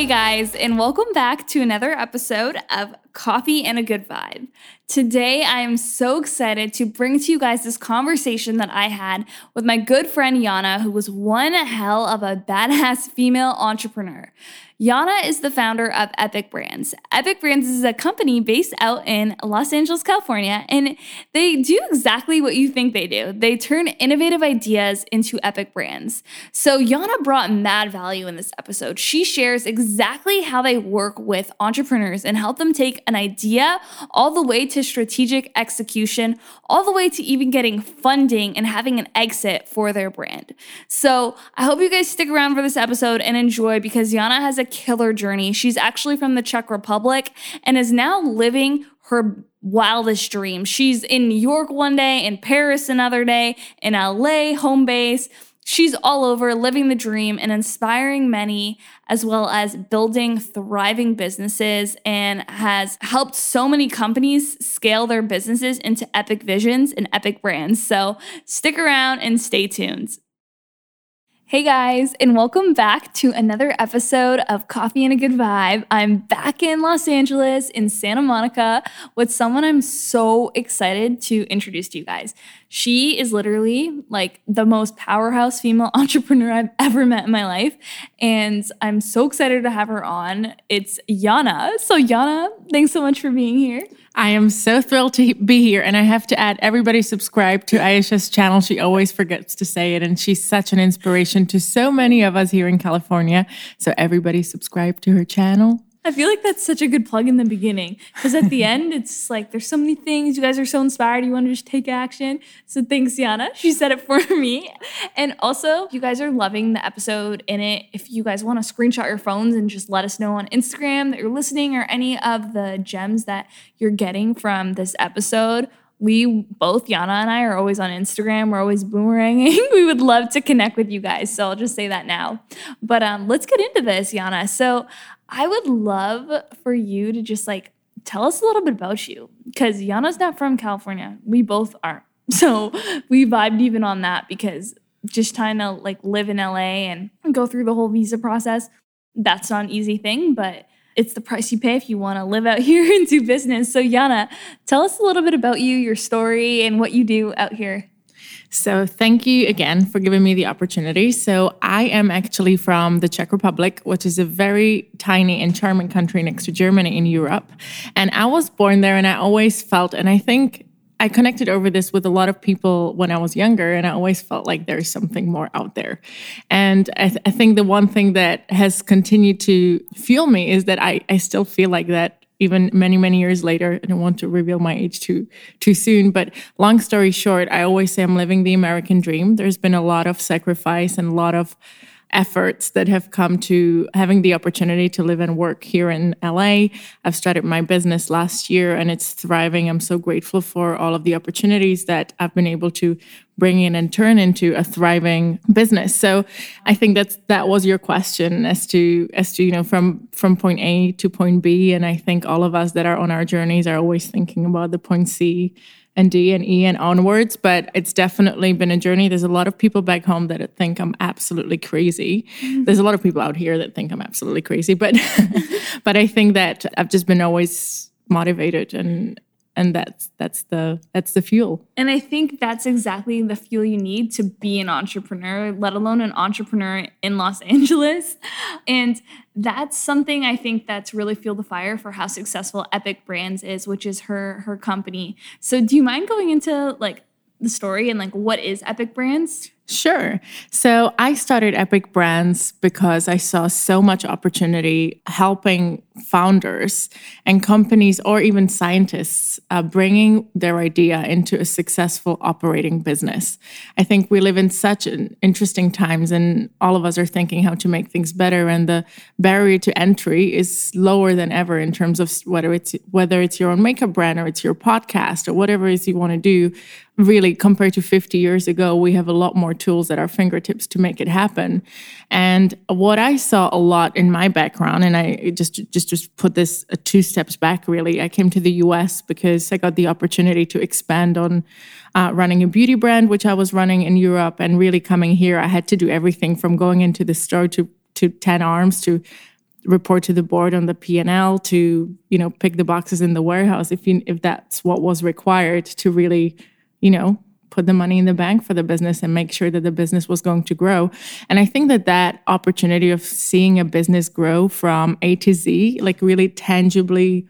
Hey guys, and welcome back to another episode of Coffee and a Good Vibe. Today, I am so excited to bring to you guys this conversation that I had with my good friend Yana, who was one hell of a badass female entrepreneur. Yana is the founder of Epic Brands. Epic Brands is a company based out in Los Angeles, California, and they do exactly what you think they do. They turn innovative ideas into epic brands. So, Yana brought mad value in this episode. She shares exactly how they work with entrepreneurs and help them take an idea all the way to strategic execution, all the way to even getting funding and having an exit for their brand. So, I hope you guys stick around for this episode and enjoy because Yana has a killer journey. She's actually from the Czech Republic and is now living her wildest dream. She's in New York one day, in Paris another day, in LA, home base. She's all over living the dream and inspiring many, as well as building thriving businesses, and has helped so many companies scale their businesses into epic visions and epic brands. So stick around and stay tuned. Hey guys, and welcome back to another episode of Coffee and a Good Vibe. I'm back in Los Angeles, in Santa Monica, with someone I'm so excited to introduce to you guys. She is literally like the most powerhouse female entrepreneur I've ever met in my life. And I'm so excited to have her on. It's Yana. So, Yana, thanks so much for being here. I am so thrilled to be here. And I have to add, everybody subscribe to Aisha's channel. She always forgets to say it. And she's such an inspiration to so many of us here in California. So everybody subscribe to her channel. I feel like that's such a good plug in the beginning because at the end, it's like there's so many things. You guys are so inspired. You want to just take action. So thanks, Yana. She said it for me. And also, you guys are loving the episode in it. If you guys want to screenshot your phones and just let us know on Instagram that you're listening or any of the gems that you're getting from this episode, we both Yana and I are always on Instagram. We're always boomeranging. we would love to connect with you guys. So I'll just say that now. But um, let's get into this, Yana. So I would love for you to just like tell us a little bit about you because Yana's not from California. We both aren't. So we vibed even on that because just trying to like live in LA and go through the whole visa process, that's not an easy thing, but it's the price you pay if you want to live out here and do business. So Yana, tell us a little bit about you, your story, and what you do out here. So, thank you again for giving me the opportunity. So, I am actually from the Czech Republic, which is a very tiny and charming country next to Germany in Europe. And I was born there, and I always felt, and I think I connected over this with a lot of people when I was younger, and I always felt like there's something more out there. And I, th- I think the one thing that has continued to fuel me is that I, I still feel like that even many many years later i don't want to reveal my age too too soon but long story short i always say i'm living the american dream. There's been a lot of sacrifice and a lot of efforts that have come to having the opportunity to live and work here in LA. I've started my business last year and it's thriving. I'm so grateful for all of the opportunities that I've been able to bring in and turn into a thriving business. So I think that's that was your question as to as to you know from from point A to point B and I think all of us that are on our journeys are always thinking about the point C and D and E and onwards. But it's definitely been a journey. There's a lot of people back home that think I'm absolutely crazy. Mm-hmm. There's a lot of people out here that think I'm absolutely crazy. But but I think that I've just been always motivated and and that's that's the that's the fuel and i think that's exactly the fuel you need to be an entrepreneur let alone an entrepreneur in los angeles and that's something i think that's really fueled the fire for how successful epic brands is which is her her company. So do you mind going into like the story and like what is epic brands Sure. So I started Epic Brands because I saw so much opportunity helping founders and companies or even scientists uh, bringing their idea into a successful operating business. I think we live in such an interesting times and all of us are thinking how to make things better and the barrier to entry is lower than ever in terms of whether it's whether it's your own makeup brand or it's your podcast or whatever it is you want to do really compared to 50 years ago we have a lot more tools at our fingertips to make it happen. And what i saw a lot in my background and i just just just put this uh, two steps back really. I came to the us because i got the opportunity to expand on uh, running a beauty brand which i was running in europe. And really coming here i had to do everything from going into the store to to 10 arms to report to the board on the P&L to, you know, pick the boxes in the warehouse if you if that's what was required to really, you know, put the money in the bank for the business and make sure that the business was going to grow. And I think that that opportunity of seeing a business grow from A to Z, like really tangibly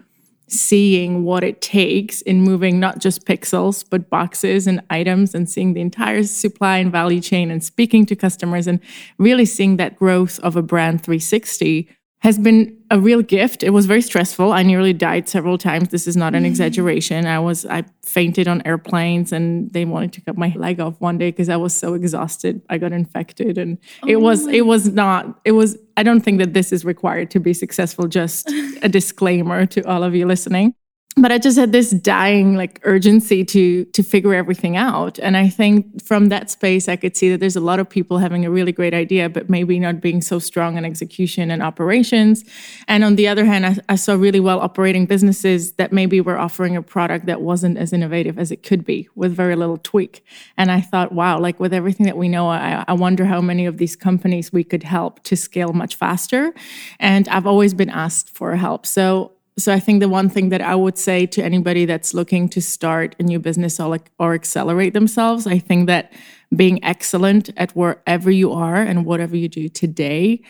seeing what it takes in moving not just pixels, but boxes and items and seeing the entire supply and value chain and speaking to customers and really seeing that growth of a brand 360 has been a real gift. It was very stressful. I nearly died several times. This is not an mm-hmm. exaggeration. I was I fainted on airplanes and they wanted to cut my leg off one day because I was so exhausted. I got infected and oh it was it was not it was I don't think that this is required to be successful just a disclaimer to all of you listening but I just had this dying like urgency to to figure everything out. And I think from that space, I could see that there's a lot of people having a really great idea, but maybe not being so strong in execution and operations. And on the other hand, I, I saw really well operating businesses that maybe were offering a product that wasn't as innovative as it could be with very little tweak. And I thought, wow, like with everything that we know, I, I wonder how many of these companies we could help to scale much faster. And I've always been asked for help. So so I think the one thing that I would say to anybody that's looking to start a new business or like or accelerate themselves, I think that being excellent at wherever you are and whatever you do today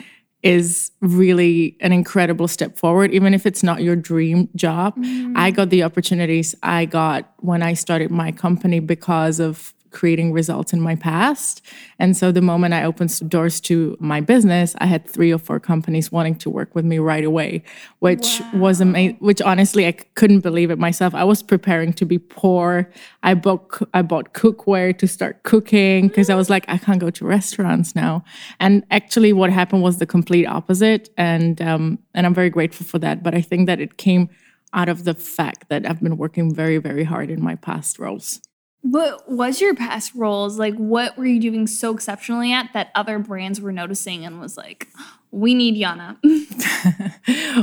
is really an incredible step forward even if it's not your dream job. Mm. I got the opportunities I got when I started my company because of creating results in my past. And so the moment I opened doors to my business, I had three or four companies wanting to work with me right away, which wow. was amazing, which honestly I couldn't believe it myself. I was preparing to be poor. I bought I bought cookware to start cooking because I was like I can't go to restaurants now. And actually what happened was the complete opposite and um and I'm very grateful for that, but I think that it came out of the fact that I've been working very very hard in my past roles. What was your past roles? Like, what were you doing so exceptionally at that other brands were noticing and was like, we need Yana?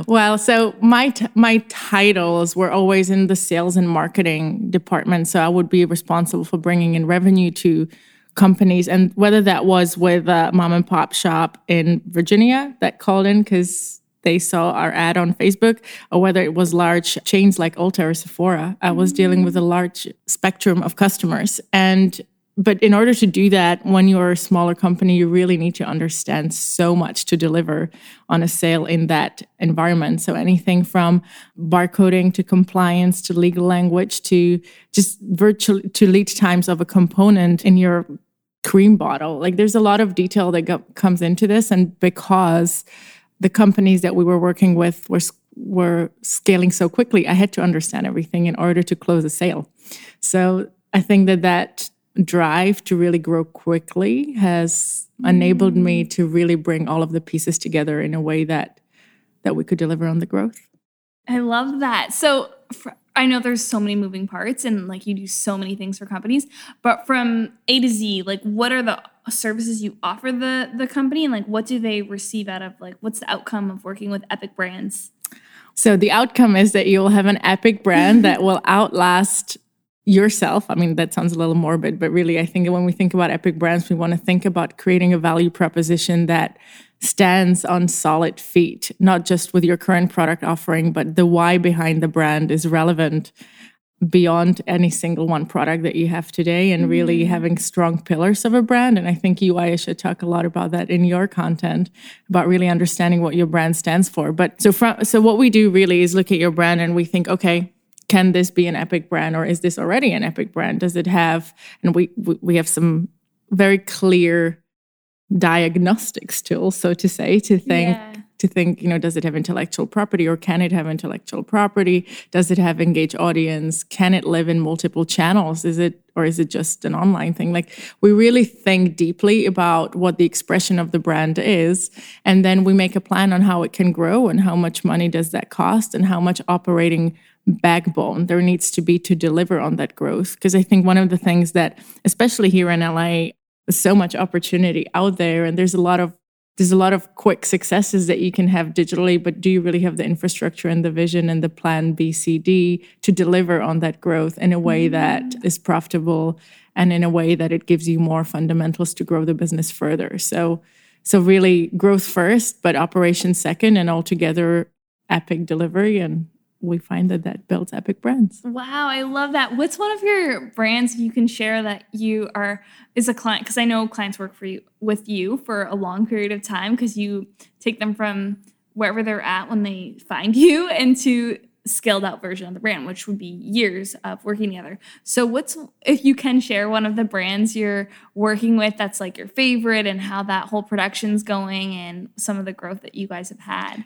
well, so my t- my titles were always in the sales and marketing department. So I would be responsible for bringing in revenue to companies, and whether that was with a mom and pop shop in Virginia that called in because they saw our ad on Facebook, or whether it was large chains like Ulta or Sephora. I was dealing with a large spectrum of customers. And but in order to do that, when you're a smaller company, you really need to understand so much to deliver on a sale in that environment. So anything from barcoding to compliance to legal language to just virtual to lead times of a component in your cream bottle. Like there's a lot of detail that go- comes into this, and because the companies that we were working with were were scaling so quickly, I had to understand everything in order to close a sale. So I think that that drive to really grow quickly has enabled me mm. to really bring all of the pieces together in a way that that we could deliver on the growth. I love that. So for, I know there's so many moving parts and like you do so many things for companies, but from A to Z, like what are the services you offer the the company and like what do they receive out of like what's the outcome of working with epic brands? So the outcome is that you'll have an epic brand that will outlast yourself. I mean, that sounds a little morbid, but really, I think when we think about epic brands, we want to think about creating a value proposition that stands on solid feet, not just with your current product offering, but the why behind the brand is relevant beyond any single one product that you have today and really mm. having strong pillars of a brand. And I think you, Aisha, talk a lot about that in your content, about really understanding what your brand stands for. But so from so what we do really is look at your brand and we think, okay, can this be an epic brand or is this already an epic brand? Does it have and we we have some very clear diagnostics tool, so to say, to think yeah. to think, you know, does it have intellectual property or can it have intellectual property? Does it have engaged audience? Can it live in multiple channels? Is it or is it just an online thing? Like we really think deeply about what the expression of the brand is, and then we make a plan on how it can grow and how much money does that cost and how much operating backbone there needs to be to deliver on that growth. Because I think one of the things that, especially here in LA, so much opportunity out there and there's a lot of there's a lot of quick successes that you can have digitally but do you really have the infrastructure and the vision and the plan bcd to deliver on that growth in a way that mm. is profitable and in a way that it gives you more fundamentals to grow the business further so So really growth first, but operation second, and altogether epic delivery. And we find that that builds epic brands. Wow, I love that. What's one of your brands you can share that you are is a client? Because I know clients work for you with you for a long period of time because you take them from wherever they're at when they find you into scaled out version of the brand, which would be years of working together. So, what's if you can share one of the brands you're working with that's like your favorite and how that whole production's going and some of the growth that you guys have had?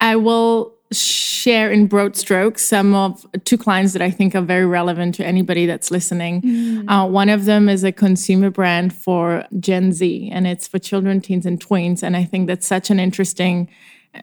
I will share in broad strokes some of two clients that I think are very relevant to anybody that's listening. Mm. Uh, one of them is a consumer brand for Gen Z, and it's for children, teens, and tweens. And I think that's such an interesting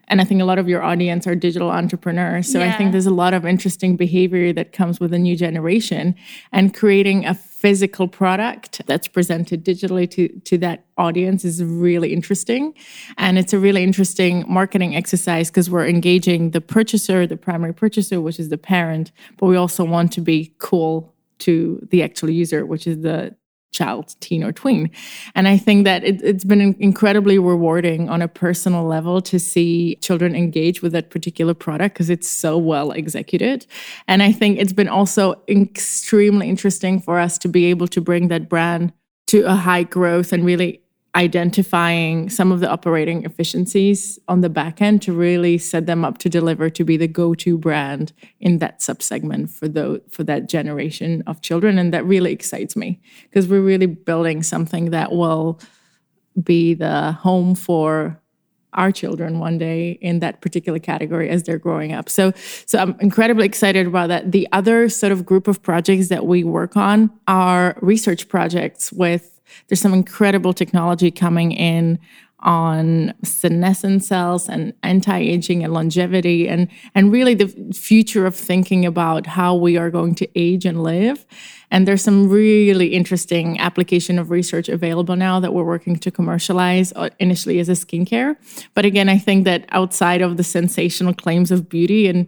and I think a lot of your audience are digital entrepreneurs. So yeah. I think there's a lot of interesting behavior that comes with a new generation and creating a physical product that's presented digitally to, to that audience is really interesting. And it's a really interesting marketing exercise because we're engaging the purchaser, the primary purchaser, which is the parent, but we also want to be cool to the actual user, which is the child, teen, or tween. And I think that it, has been incredibly rewarding on a personal level to see children engage with that particular product because it's so well executed. And I think it's been also extremely interesting for us to be able to bring that brand to a high growth and really identifying some of the operating efficiencies on the back end to really set them up to deliver to be the go-to brand in that subsegment for the for that generation of children and that really excites me because we're really building something that will be the home for our children one day in that particular category as they're growing up. So so I'm incredibly excited about that. The other sort of group of projects that we work on are research projects with there's some incredible technology coming in on senescent cells and anti-aging and longevity and and really the future of thinking about how we are going to age and live. And there's some really interesting application of research available now that we're working to commercialize uh, initially as a skincare. But again i think that outside of the sensational claims of beauty and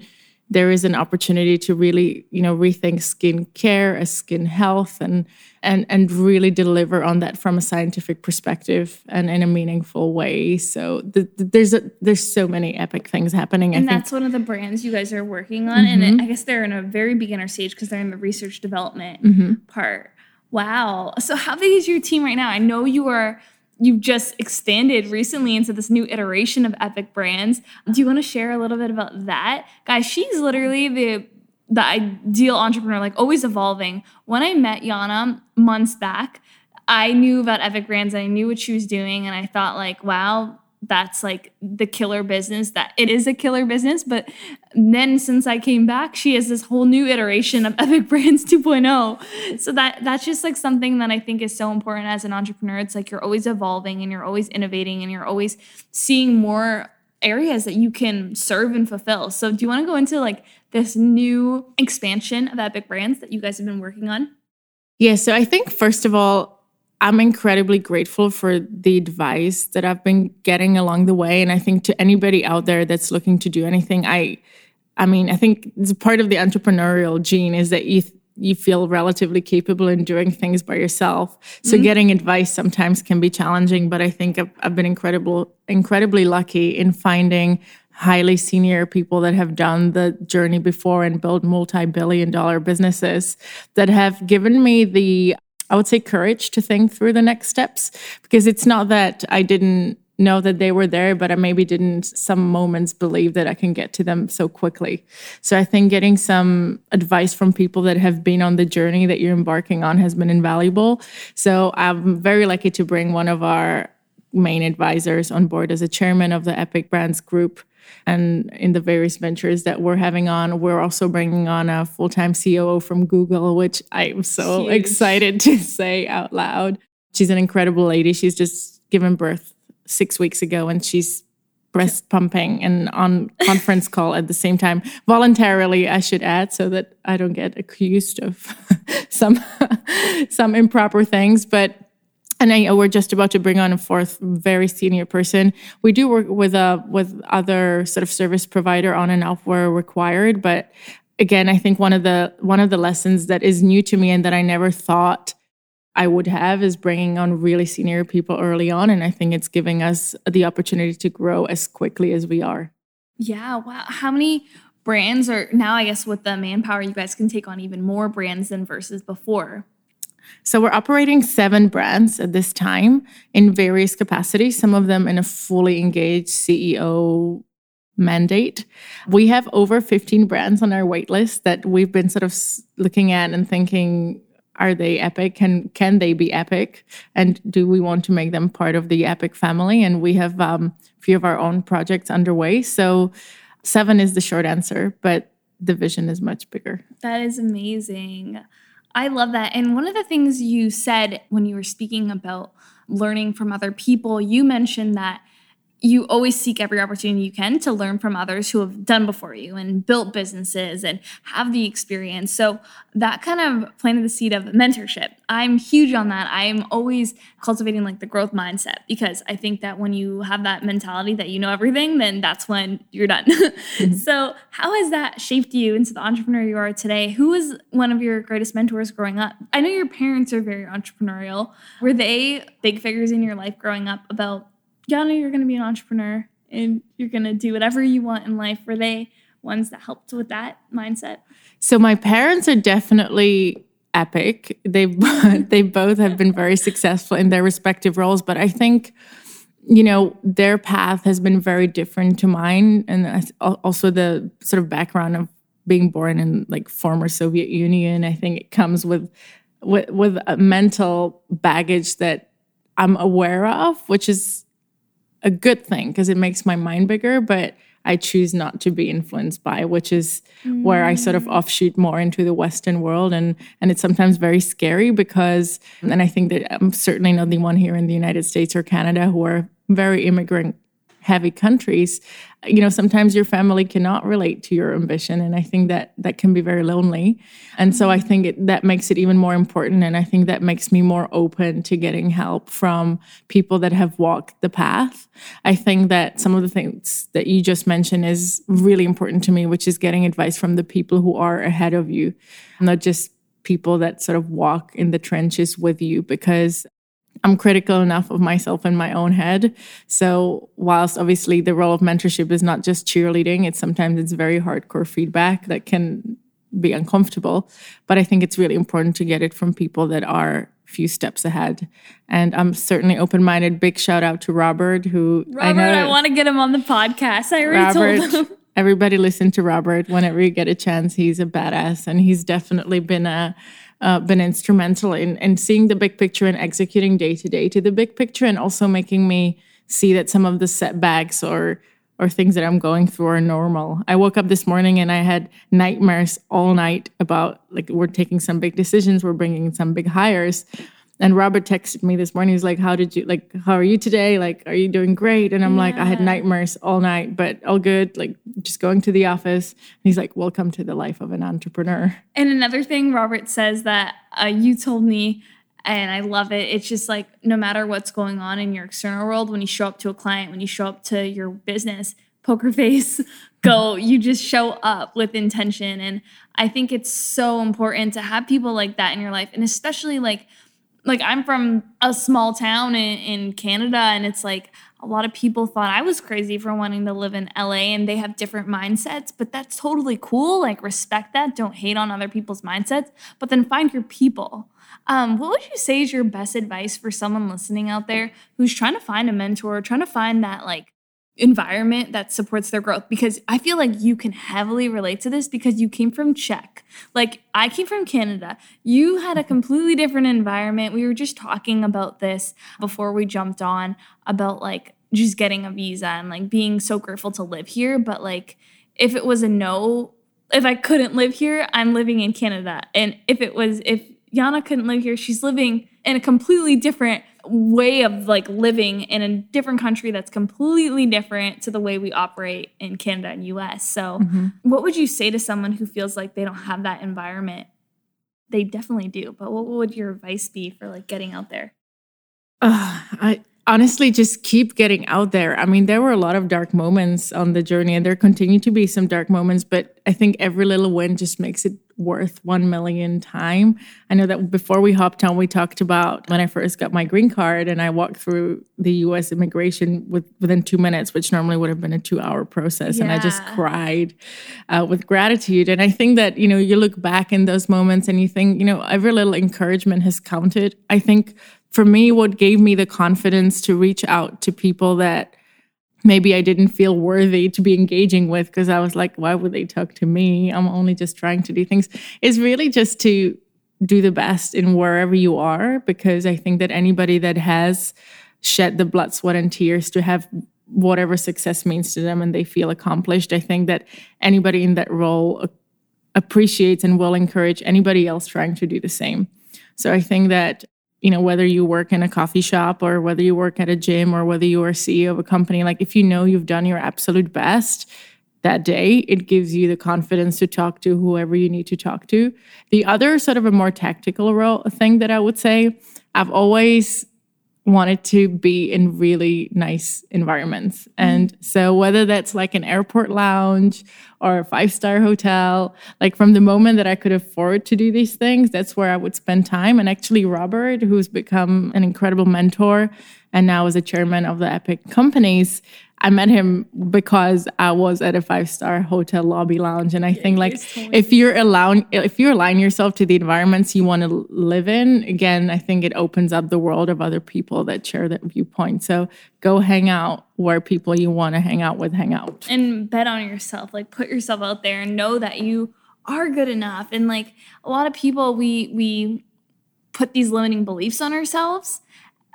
there is an opportunity to really you know rethink skin care as skin health and and and really deliver on that from a scientific perspective and in a meaningful way so the, the, there's a there's so many epic things happening and I that's think. one of the brands you guys are working on mm-hmm. and it, i guess they're in a very beginner stage because they're in the research development mm-hmm. part wow so how big is your team right now i know you are you've just expanded recently into this new iteration of Epic Brands. Do you want to share a little bit about that? Guys, she's literally the the ideal entrepreneur, like always evolving. When I met Yana months back, I knew about Epic Brands and I knew what she was doing. And I thought, like, wow, that's like the killer business that it is a killer business but then since i came back she has this whole new iteration of epic brands 2.0 so that that's just like something that i think is so important as an entrepreneur. It's like you're always evolving and you're always innovating and you're always seeing more areas that you can serve and fulfill. So do you want to go into like this new expansion of epic brands that you guys have been working on? Yeah so i think first of all I'm incredibly grateful for the advice that I've been getting along the way. And I think to anybody out there that's looking to do anything, I I mean, I think it's part of the entrepreneurial gene is that you you feel relatively capable in doing things by yourself. So mm-hmm. getting advice sometimes can be challenging, but I think I've, I've been incredible, incredibly lucky in finding highly senior people that have done the journey before and built multi-billion dollar businesses that have given me the I would say courage to think through the next steps because it's not that I didn't know that they were there, but I maybe didn't some moments believe that I can get to them so quickly. So I think getting some advice from people that have been on the journey that you're embarking on has been invaluable. So I'm very lucky to bring one of our main advisors on board as a chairman of the Epic Brands Group and in the various ventures that we're having on. We're also bringing on a full time COO from Google, which I'm so Huge. excited to say out loud. She's an incredible lady. She's just given birth six weeks ago and she's breast pumping and on conference call at the same time voluntarily i should add so that i don't get accused of some some improper things but and I, we're just about to bring on a fourth very senior person. We do work with a with other sort of service provider on and off where required, but again, I think one of the one of the lessons that is new to me and that I never thought I would have is bringing on really senior people early on. And I think it's giving us the opportunity to grow as quickly as we are. Yeah. Wow. How many brands are now, I guess, with the manpower, you guys can take on even more brands than versus before? So we're operating seven brands at this time in various capacities, some of them in a fully engaged CEO mandate. We have over 15 brands on our wait list that we've been sort of looking at and thinking are they epic? Can can they be epic? And do we want to make them part of the epic family? And we have um, a few of our own projects underway. So seven is the short answer but the vision is much bigger. That is amazing i love that. And one of the things you said when you were speaking about learning from other people you mentioned that you always seek every opportunity you can to learn from others who have done before you and built businesses and have the experience. So that kind of planted the seed of mentorship. I'm huge on that. I'm always cultivating like the growth mindset because I think that when you have that mentality that you know everything, then that's when you're done. mm-hmm. So, how has that shaped you into the entrepreneur you are today? Who was one of your greatest mentors growing up? I know your parents are very entrepreneurial. Were they big figures in your life growing up about You're going to be an entrepreneur and you're going to do whatever you want in life. Were they ones that helped with that mindset? So my parents are definitely epic. They they both have been very successful in their respective roles, but I think you know their path has been very different to mine and also the sort of background of being born in like former Soviet Union. I think it comes with with, with a mental baggage that I'm aware of, which is a good thing because it makes my mind bigger, but I choose not to be influenced by, which is mm. where I sort of mm. offshoot more into the Western world. And and it's sometimes very scary because and I think that I'm certainly not the one here in the United States or Canada who are very immigrant heavy countries you know sometimes your family cannot relate to your ambition and i think that that can be very lonely. And so i mm-hmm. think it, that makes it even more important and i think that makes me more open to getting help from people that have walked the path. I think that some of the things that you just mentioned is really important to me which is getting advice from the people who are ahead of you not just people that sort of walk in the trenches with you because I'm critical enough of myself in my own head. So whilst obviously the role of mentorship is not just cheerleading, it's sometimes it's very hardcore feedback that can be uncomfortable. But I think it's really important to get it from people that are a few steps ahead. And I'm certainly open-minded. Big shout out to Robert, who Robert, I, know, I want to get him on the podcast. I already Robert, told him. Everybody listen to Robert whenever you get a chance. He's a badass and he's definitely been a uh, been instrumental in, in seeing the big picture and executing day to day to the big picture and also making me see that some of the setbacks or or things that I'm going through are normal. I woke up this morning and I had nightmares all night about like we're taking some big decisions, we're bringing some big hires, and Robert texted me this morning. He's like, "How did you like? How are you today? Like, are you doing great?" And I'm yeah. like, "I had nightmares all night, but all good. Like, just going to the office." And he's like, "Welcome to the life of an entrepreneur." And another thing Robert says that uh, you told me, and I love it. It's just like no matter what's going on in your external world, when you show up to a client, when you show up to your business, poker face, go. you just show up with intention, and I think it's so important to have people like that in your life, and especially like like I'm from a small town in, in Canada, and it's like a lot of people thought I was crazy for wanting to live in LA and they have different mindsets, but that's totally cool. Like, respect that. Don't hate on other people's mindsets, but then find your people. Um, what would you say is your best advice for someone listening out there who's trying to find a mentor, trying to find that like environment that supports their growth because I feel like you can heavily relate to this because you came from Czech. Like I came from Canada. You had a mm-hmm. completely different environment. We were just talking about this before we jumped on about like just getting a visa and like being so grateful to live here, but like if it was a no, if I couldn't live here, I'm living in Canada. And if it was if Yana couldn't live here, she's living in a completely different way of like living in a different country that's completely different to the way we operate in Canada and US. So, mm-hmm. what would you say to someone who feels like they don't have that environment? They definitely do, but what would your advice be for like getting out there? Uh, I honestly just keep getting out there. I mean, there were a lot of dark moments on the journey, and there continue to be some dark moments, but I think every little win just makes it worth 1 million time. I know that before we hopped on, we talked about when I first got my green card and I walked through the US immigration with, within two minutes, which normally would have been a two hour process. Yeah. And I just cried uh, with gratitude. And I think that, you know, you look back in those moments and you think, you know, every little encouragement has counted. I think for me, what gave me the confidence to reach out to people that maybe I didn't feel worthy to be engaging with because I was like, why would they talk to me? I'm only just trying to do things. Is really just to do the best in wherever you are because I think that anybody that has shed the blood, sweat, and tears to have whatever success means to them and they feel accomplished, I think that anybody in that role appreciates and will encourage anybody else trying to do the same. So I think that you know whether you work in a coffee shop or whether you work at a gym or whether you are ceo of a company like if you know you've done your absolute best that day it gives you the confidence to talk to whoever you need to talk to. The other sort of a more tactical role thing that i would say i've always wanted to be in really nice environments. Mm-hmm. And so, whether that's like an airport lounge or a five star hotel, like from the moment that I could afford to do these things, that's where I would spend time. And actually, Robert, who's become an incredible mentor and now is a chairman of the Epic companies, I met him because I was at a five star hotel lobby lounge, and I think like if you're allowing if you align yourself to the environments you want to live in, again, I think it opens up the world of other people that share that viewpoint. So go hang out where people you want to hang out with hang out, and bet on yourself. Like put yourself out there and know that you are good enough. And like a lot of people, we we put these limiting beliefs on ourselves,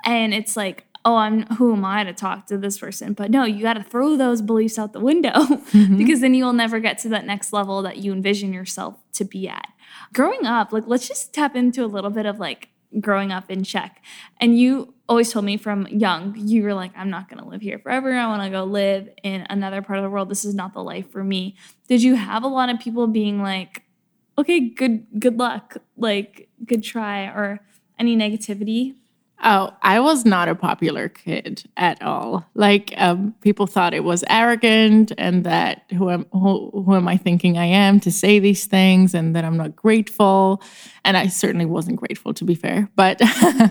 and it's like oh, I'm who am I to talk to this person? But no, you got to throw those beliefs out the window mm-hmm. because then you will never get to that next level that you envision yourself to be at. Growing up, like let's just tap into a little bit of like growing up in Czech. And you always told me from young, you were like, I'm not going to live here forever. I want to go live in another part of the world. This is not the life for me. Did you have a lot of people being like, okay, good good luck, like good try or any negativity? Oh, I was not a popular kid at all. Like um, people thought it was arrogant, and that who am who, who am I thinking I am to say these things, and that I'm not grateful. And I certainly wasn't grateful, to be fair. But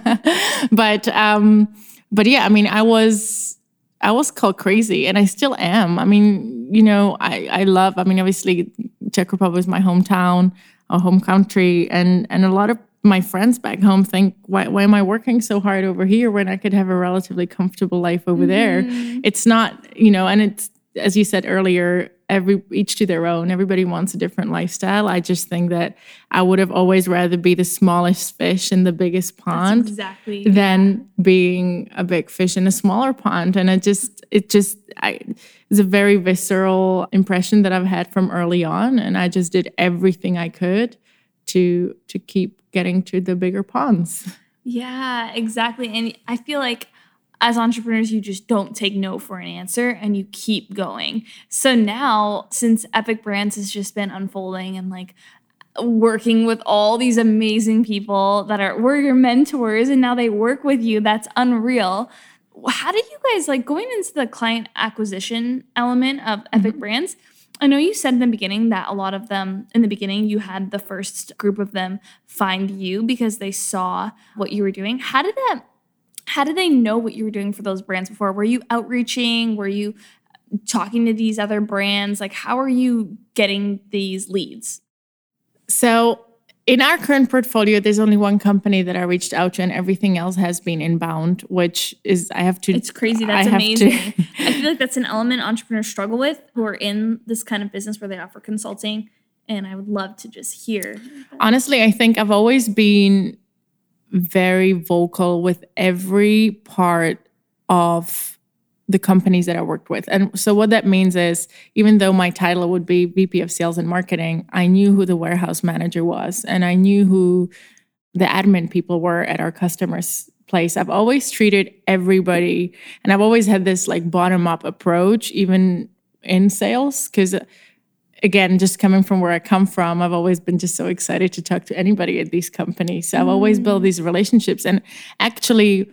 but um, but yeah, I mean, I was I was called crazy, and I still am. I mean, you know, I I love. I mean, obviously, Czech Republic is my hometown, our home country, and and a lot of my friends back home think, why, why am I working so hard over here when I could have a relatively comfortable life over mm-hmm. there? It's not, you know, and it's, as you said earlier, every each to their own. Everybody wants a different lifestyle. I just think that I would have always rather be the smallest fish in the biggest pond That's exactly than yeah. being a big fish in a smaller pond. And it just it just I it's a very visceral impression that I've had from early on. And I just did everything I could to to keep getting to the bigger ponds. Yeah, exactly. And I feel like as entrepreneurs, you just don't take no for an answer and you keep going. So now, since Epic Brands has just been unfolding and like working with all these amazing people that are were your mentors and now they work with you, that's unreal. How did you guys like going into the client acquisition element of Epic mm-hmm. Brands? I know you said in the beginning that a lot of them, in the beginning, you had the first group of them find you because they saw what you were doing. How did that, how did they know what you were doing for those brands before? Were you outreaching? Were you talking to these other brands? Like, how are you getting these leads? So in our current portfolio, there's only one company that I reached out to, and everything else has been inbound, which is I have to. It's crazy. That's amazing. To, I feel like that's an element entrepreneurs struggle with who are in this kind of business where they offer consulting, and I would love to just hear. Honestly, I think I've always been very vocal with every part of the companies that I worked with. And so what that means is even though my title would be VP of sales and marketing, I knew who the warehouse manager was and I knew who the admin people were at our customers place. I've always treated everybody and I've always had this like bottom up approach even in sales cuz again just coming from where I come from, I've always been just so excited to talk to anybody at these companies. So I've always built mm. these relationships and actually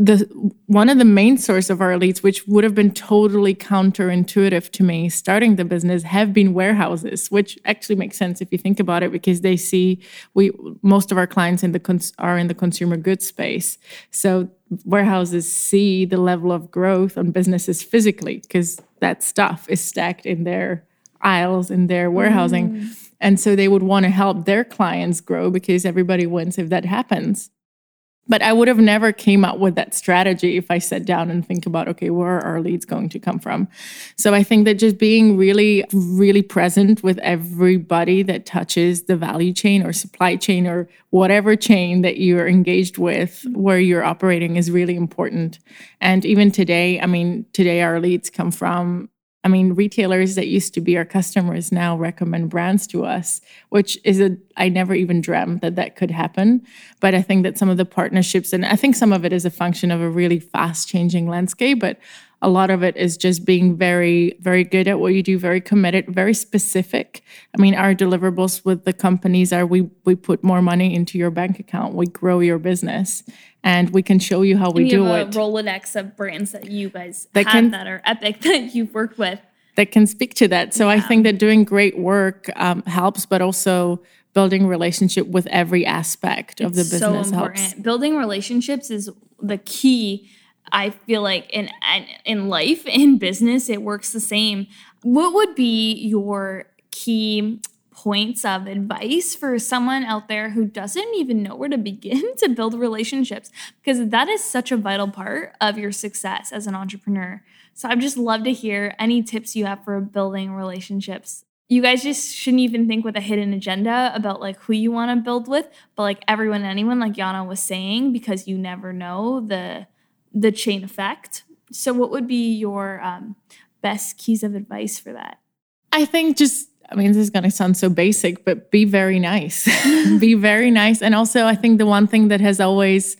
the one of the main source of our leads which would have been totally counterintuitive to me starting the business have been warehouses which actually makes sense if you think about it because they see we most of our clients in the cons- are in the consumer goods space. So warehouses see the level of growth on businesses physically because that stuff is stacked in their aisles in their warehousing. Mm. and so they would want to help their clients grow because everybody wins if that happens but i would have never came up with that strategy if i sat down and think about okay where are our leads going to come from? So i think that just being really really present with everybody that touches the value chain or supply chain or whatever chain that you're engaged with where you're operating is really important. And even today i mean today our leads come from I mean, retailers that used to be our customers now recommend brands to us, which is a, I never even dreamt that that could happen. But I think that some of the partnerships, and I think some of it is a function of a really fast changing landscape, but a lot of it is just being very, very good at what you do, very committed, very specific. I mean, our deliverables with the companies are we we put more money into your bank account, we grow your business, and we can show you how we you do have it. A Rolodex of brands that you guys that have can, that are epic that you've worked with that can speak to that. So yeah. I think that doing great work um, helps, but also building relationship with every aspect of it's the business so important. helps. Building relationships is the key I feel like in in life, in business, it works the same. What would be your key points of advice for someone out there who doesn't even know where to begin to build relationships? Because that is such a vital part of your success as an entrepreneur. So I'd just love to hear any tips you have for building relationships. You guys just shouldn't even think with a hidden agenda about like who you want to build with, but like everyone anyone, like Yana was saying, because you never know the the chain effect. So, what would be your um, best keys of advice for that? I think just, I mean, this is going to sound so basic, but be very nice. be very nice. And also, I think the one thing that has always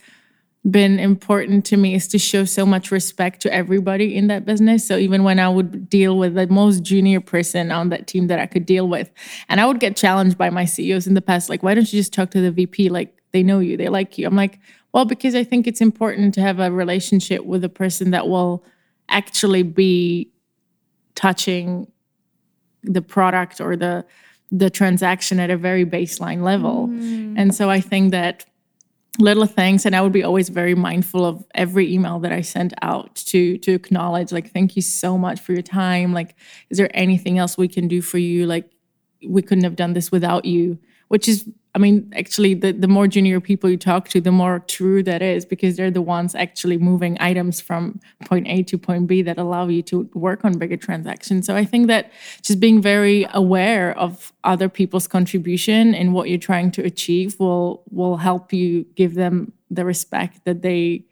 been important to me is to show so much respect to everybody in that business. So even when I would deal with the most junior person on that team that I could deal with, and I would get challenged by my CEOs in the past, like, why don't you just talk to the VP? Like, they know you, they like you. I'm like, well, because I think it's important to have a relationship with a person that will actually be touching the product or the the transaction at a very baseline level. Mm. And so I think that little things and I would be always very mindful of every email that I sent out to to acknowledge like thank you so much for your time like is there anything else we can do for you like we couldn't have done this without you which is I mean, actually, the, the more junior people you talk to, the more true that is because they're the ones actually moving items from point A to point B that allow you to work on bigger transactions. So I think that just being very aware of other people's contribution and what you're trying to achieve will will help you give them the respect that they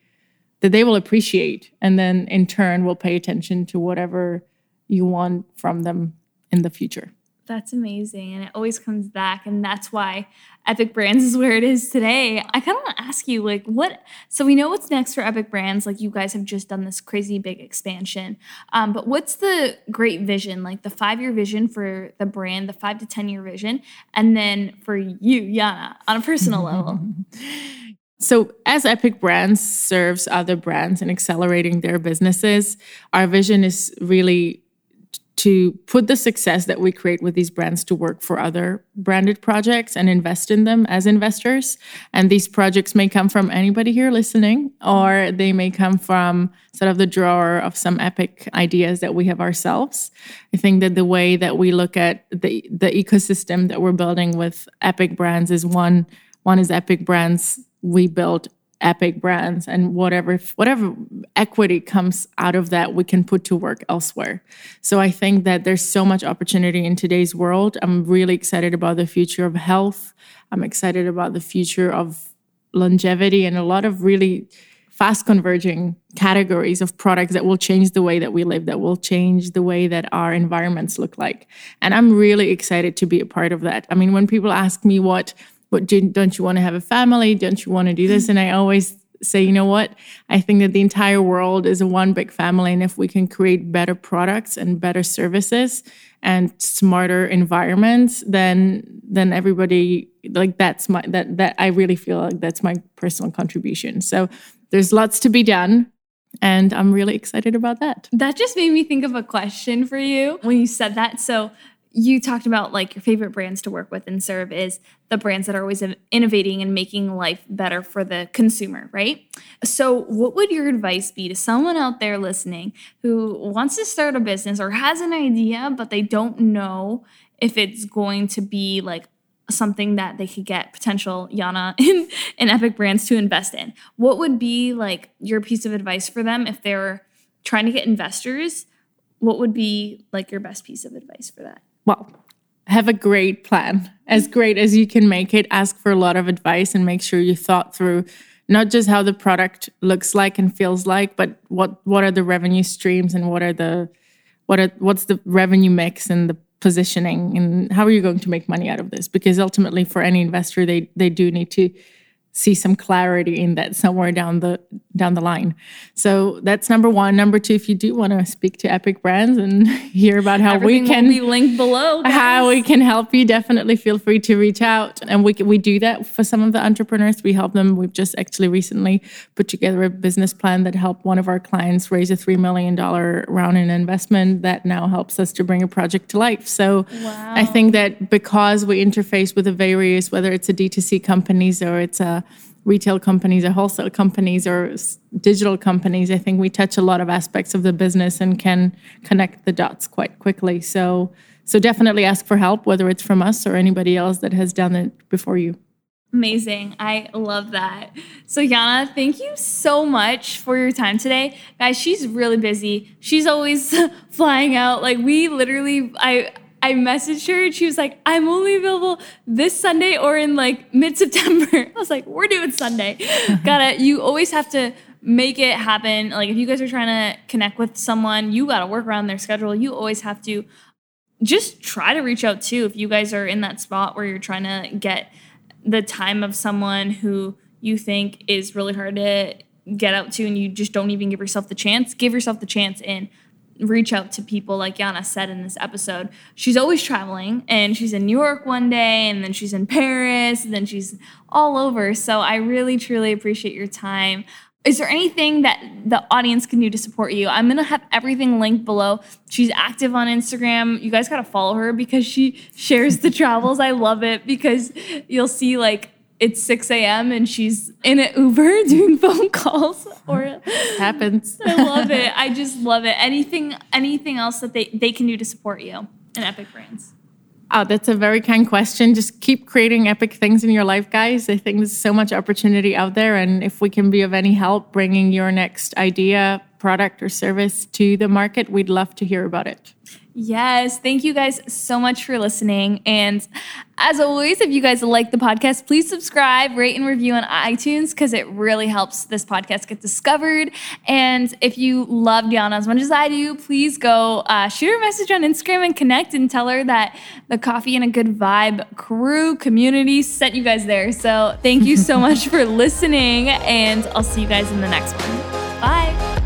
that they will appreciate, and then in turn will pay attention to whatever you want from them in the future. That's amazing. And it always comes back. And that's why Epic Brands is where it is today. I kind of want to ask you, like, what? So we know what's next for Epic Brands. Like, you guys have just done this crazy big expansion. Um, but what's the great vision, like the five year vision for the brand, the five to 10 year vision? And then for you, Yana, on a personal level? So, as Epic Brands serves other brands in accelerating their businesses, our vision is really to put the success that we create with these brands to work for other branded projects and invest in them as investors. And these projects may come from anybody here listening, or they may come from sort of the drawer of some epic ideas that we have ourselves. I think that the way that we look at the the ecosystem that we're building with epic brands is one one is epic brands we build epic brands and whatever whatever equity comes out of that we can put to work elsewhere. So i think that there's so much opportunity in today's world. I'm really excited about the future of health. I'm excited about the future of longevity and a lot of really fast converging categories of products that will change the way that we live that will change the way that our environments look like. And i'm really excited to be a part of that. I mean when people ask me what but don't you want to have a family? Don't you want to do this? And I always say, you know what? I think that the entire world is a one big family. And if we can create better products and better services and smarter environments, then then everybody like that's my that that I really feel like that's my personal contribution. So there's lots to be done. And I'm really excited about that. That just made me think of a question for you when you said that. So, you talked about like your favorite brands to work with and serve is the brands that are always innovating and making life better for the consumer, right? So, what would your advice be to someone out there listening who wants to start a business or has an idea, but they don't know if it's going to be like something that they could get potential Yana in, in Epic Brands to invest in? What would be like your piece of advice for them if they're trying to get investors? What would be like your best piece of advice for that? Well, have a great plan, as great as you can make it. Ask for a lot of advice and make sure you thought through not just how the product looks like and feels like, but what what are the revenue streams and what are the what are what's the revenue mix and the positioning and how are you going to make money out of this because ultimately for any investor they they do need to see some clarity in that somewhere down the down the line. So that's number one. Number two, if you do want to speak to Epic Brands and hear about how Everything we can be linked below, guys. how we can help you, definitely feel free to reach out. And we we do that for some of the entrepreneurs. We help them. We've just actually recently put together a business plan that helped one of our clients raise a three million dollar round in investment that now helps us to bring a project to life. So wow. I think that because we interface with the various, whether it's a D2C companies or it's a retail companies or wholesale companies or digital companies, I think we touch a lot of aspects of the business and can connect the dots quite quickly. So, so definitely ask for help, whether it's from us or anybody else that has done it before you. Amazing. I love that. So, Yana, thank you so much for your time today. Guys, she's really busy. She's always flying out. Like, we literally, I, I messaged her and she was like, I'm only available this Sunday or in like mid September. I was like, we're doing Sunday. gotta, you always have to make it happen. Like, if you guys are trying to connect with someone, you gotta work around their schedule. You always have to just try to reach out too. If you guys are in that spot where you're trying to get the time of someone who you think is really hard to get out to and you just don't even give yourself the chance, give yourself the chance in reach out to people like Yana said in this episode. She's always traveling and she's in New York one day and then she's in Paris and then she's all over. So I really truly appreciate your time. Is there anything that the audience can do to support you? I'm gonna have everything linked below. She's active on Instagram. You guys gotta follow her because she shares the travels. I love it because you'll see like it's 6 a.m. and she's in an Uber doing phone calls or happens. I love it. I just love it. Anything anything else that they, they can do to support you in Epic Brands? Oh, that's a very kind question. Just keep creating epic things in your life, guys. I think there's so much opportunity out there. And if we can be of any help bringing your next idea, product, or service to the market, we'd love to hear about it. Yes. Thank you guys so much for listening. And as always, if you guys like the podcast, please subscribe, rate, and review on iTunes because it really helps this podcast get discovered. And if you love Diana as much as I do, please go uh, shoot her a message on Instagram and connect and tell her that the Coffee and a Good Vibe crew community sent you guys there. So thank you so much for listening. And I'll see you guys in the next one. Bye.